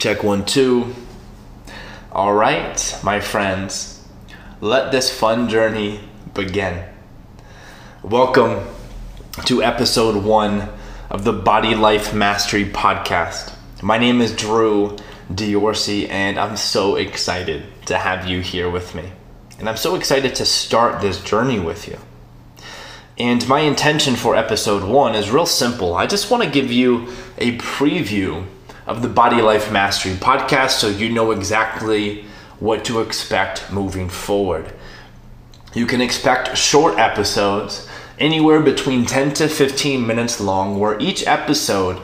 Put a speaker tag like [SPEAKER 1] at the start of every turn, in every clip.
[SPEAKER 1] Check one, two. All right, my friends, let this fun journey begin. Welcome to episode one of the Body Life Mastery Podcast. My name is Drew Diorsi, and I'm so excited to have you here with me. And I'm so excited to start this journey with you. And my intention for episode one is real simple. I just want to give you a preview of the Body Life Mastery podcast so you know exactly what to expect moving forward. You can expect short episodes, anywhere between 10 to 15 minutes long, where each episode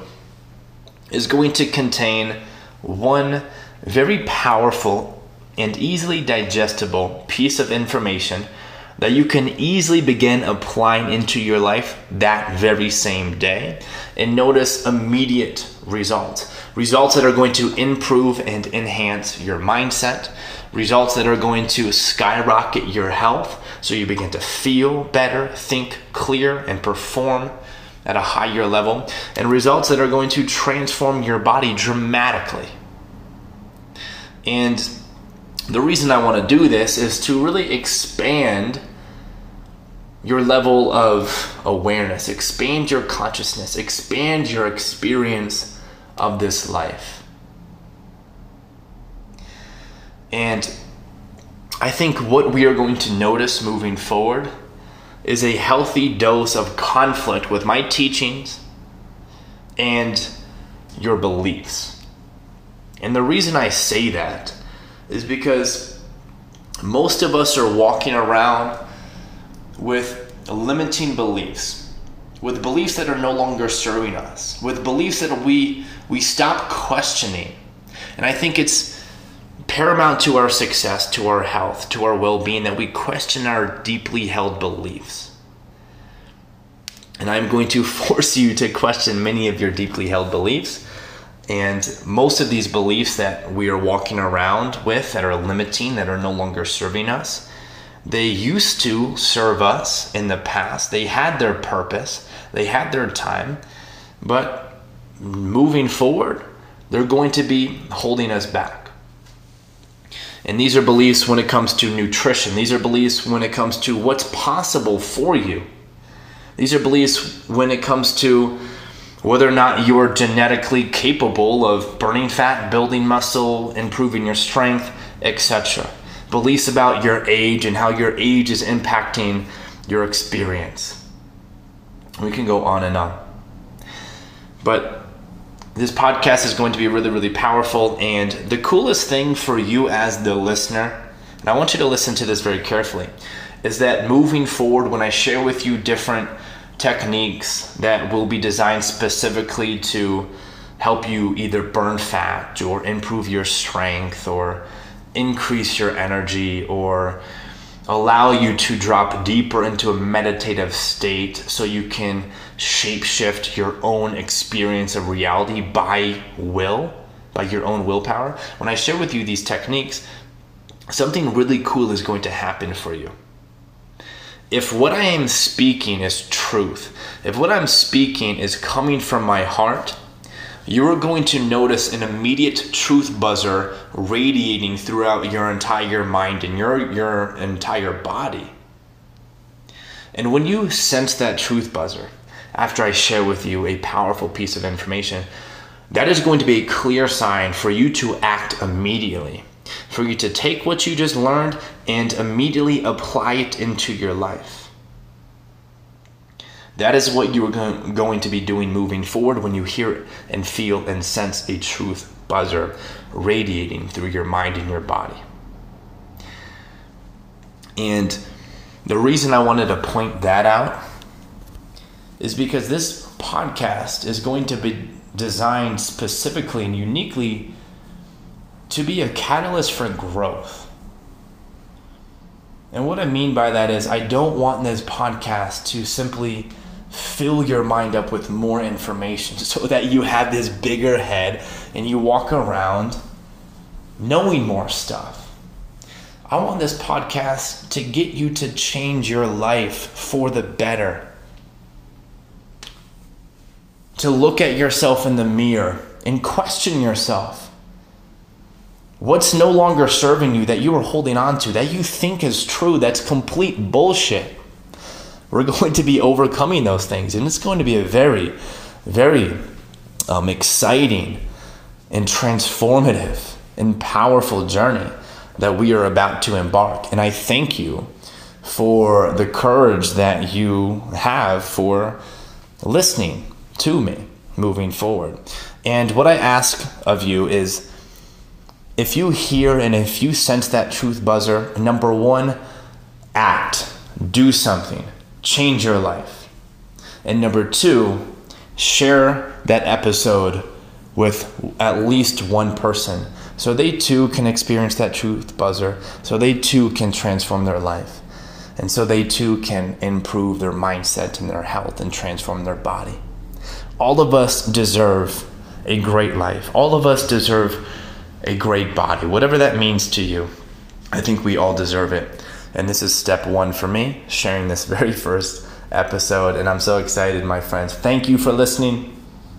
[SPEAKER 1] is going to contain one very powerful and easily digestible piece of information that you can easily begin applying into your life that very same day and notice immediate results. Results that are going to improve and enhance your mindset, results that are going to skyrocket your health so you begin to feel better, think clear, and perform at a higher level, and results that are going to transform your body dramatically. And the reason I want to do this is to really expand your level of awareness, expand your consciousness, expand your experience of this life. And I think what we are going to notice moving forward is a healthy dose of conflict with my teachings and your beliefs. And the reason I say that is because most of us are walking around with limiting beliefs, with beliefs that are no longer serving us, with beliefs that we we stop questioning. And I think it's paramount to our success, to our health, to our well-being that we question our deeply held beliefs. And I'm going to force you to question many of your deeply held beliefs. And most of these beliefs that we are walking around with that are limiting, that are no longer serving us, they used to serve us in the past. They had their purpose, they had their time, but moving forward, they're going to be holding us back. And these are beliefs when it comes to nutrition, these are beliefs when it comes to what's possible for you. These are beliefs when it comes to whether or not you are genetically capable of burning fat, building muscle, improving your strength, etc beliefs about your age and how your age is impacting your experience. We can go on and on. But this podcast is going to be really, really powerful. And the coolest thing for you as the listener, and I want you to listen to this very carefully, is that moving forward, when I share with you different techniques that will be designed specifically to help you either burn fat or improve your strength or increase your energy or allow you to drop deeper into a meditative state so you can shapeshift your own experience of reality by will, by your own willpower. When I share with you these techniques, something really cool is going to happen for you. If what I am speaking is truth, if what I'm speaking is coming from my heart, you are going to notice an immediate truth buzzer radiating throughout your entire mind and your, your entire body. And when you sense that truth buzzer, after I share with you a powerful piece of information, that is going to be a clear sign for you to act immediately, for you to take what you just learned and immediately apply it into your life. That is what you are going to be doing moving forward when you hear and feel and sense a truth buzzer radiating through your mind and your body. And the reason I wanted to point that out is because this podcast is going to be designed specifically and uniquely to be a catalyst for growth. And what I mean by that is, I don't want this podcast to simply fill your mind up with more information so that you have this bigger head and you walk around knowing more stuff. I want this podcast to get you to change your life for the better. To look at yourself in the mirror and question yourself What's no longer serving you that you are holding on to, that you think is true, that's complete bullshit? We're going to be overcoming those things, and it's going to be a very, very um, exciting and transformative and powerful journey that we are about to embark. And I thank you for the courage that you have for listening to me moving forward. And what I ask of you is if you hear and if you sense that truth buzzer, number one, act, do something, change your life. And number two, share that episode with at least one person so they too can experience that truth buzzer, so they too can transform their life. And so they too can improve their mindset and their health and transform their body. All of us deserve a great life. All of us deserve a great body, whatever that means to you. I think we all deserve it. And this is step one for me, sharing this very first episode. And I'm so excited, my friends. Thank you for listening.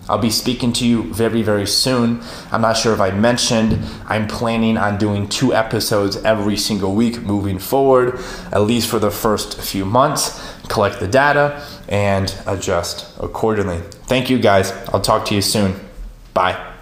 [SPEAKER 1] I'll be speaking to you very, very soon. I'm not sure if I mentioned, I'm planning on doing two episodes every single week moving forward, at least for the first few months, collect the data, and adjust accordingly. Thank you guys. I'll talk to you soon. Bye.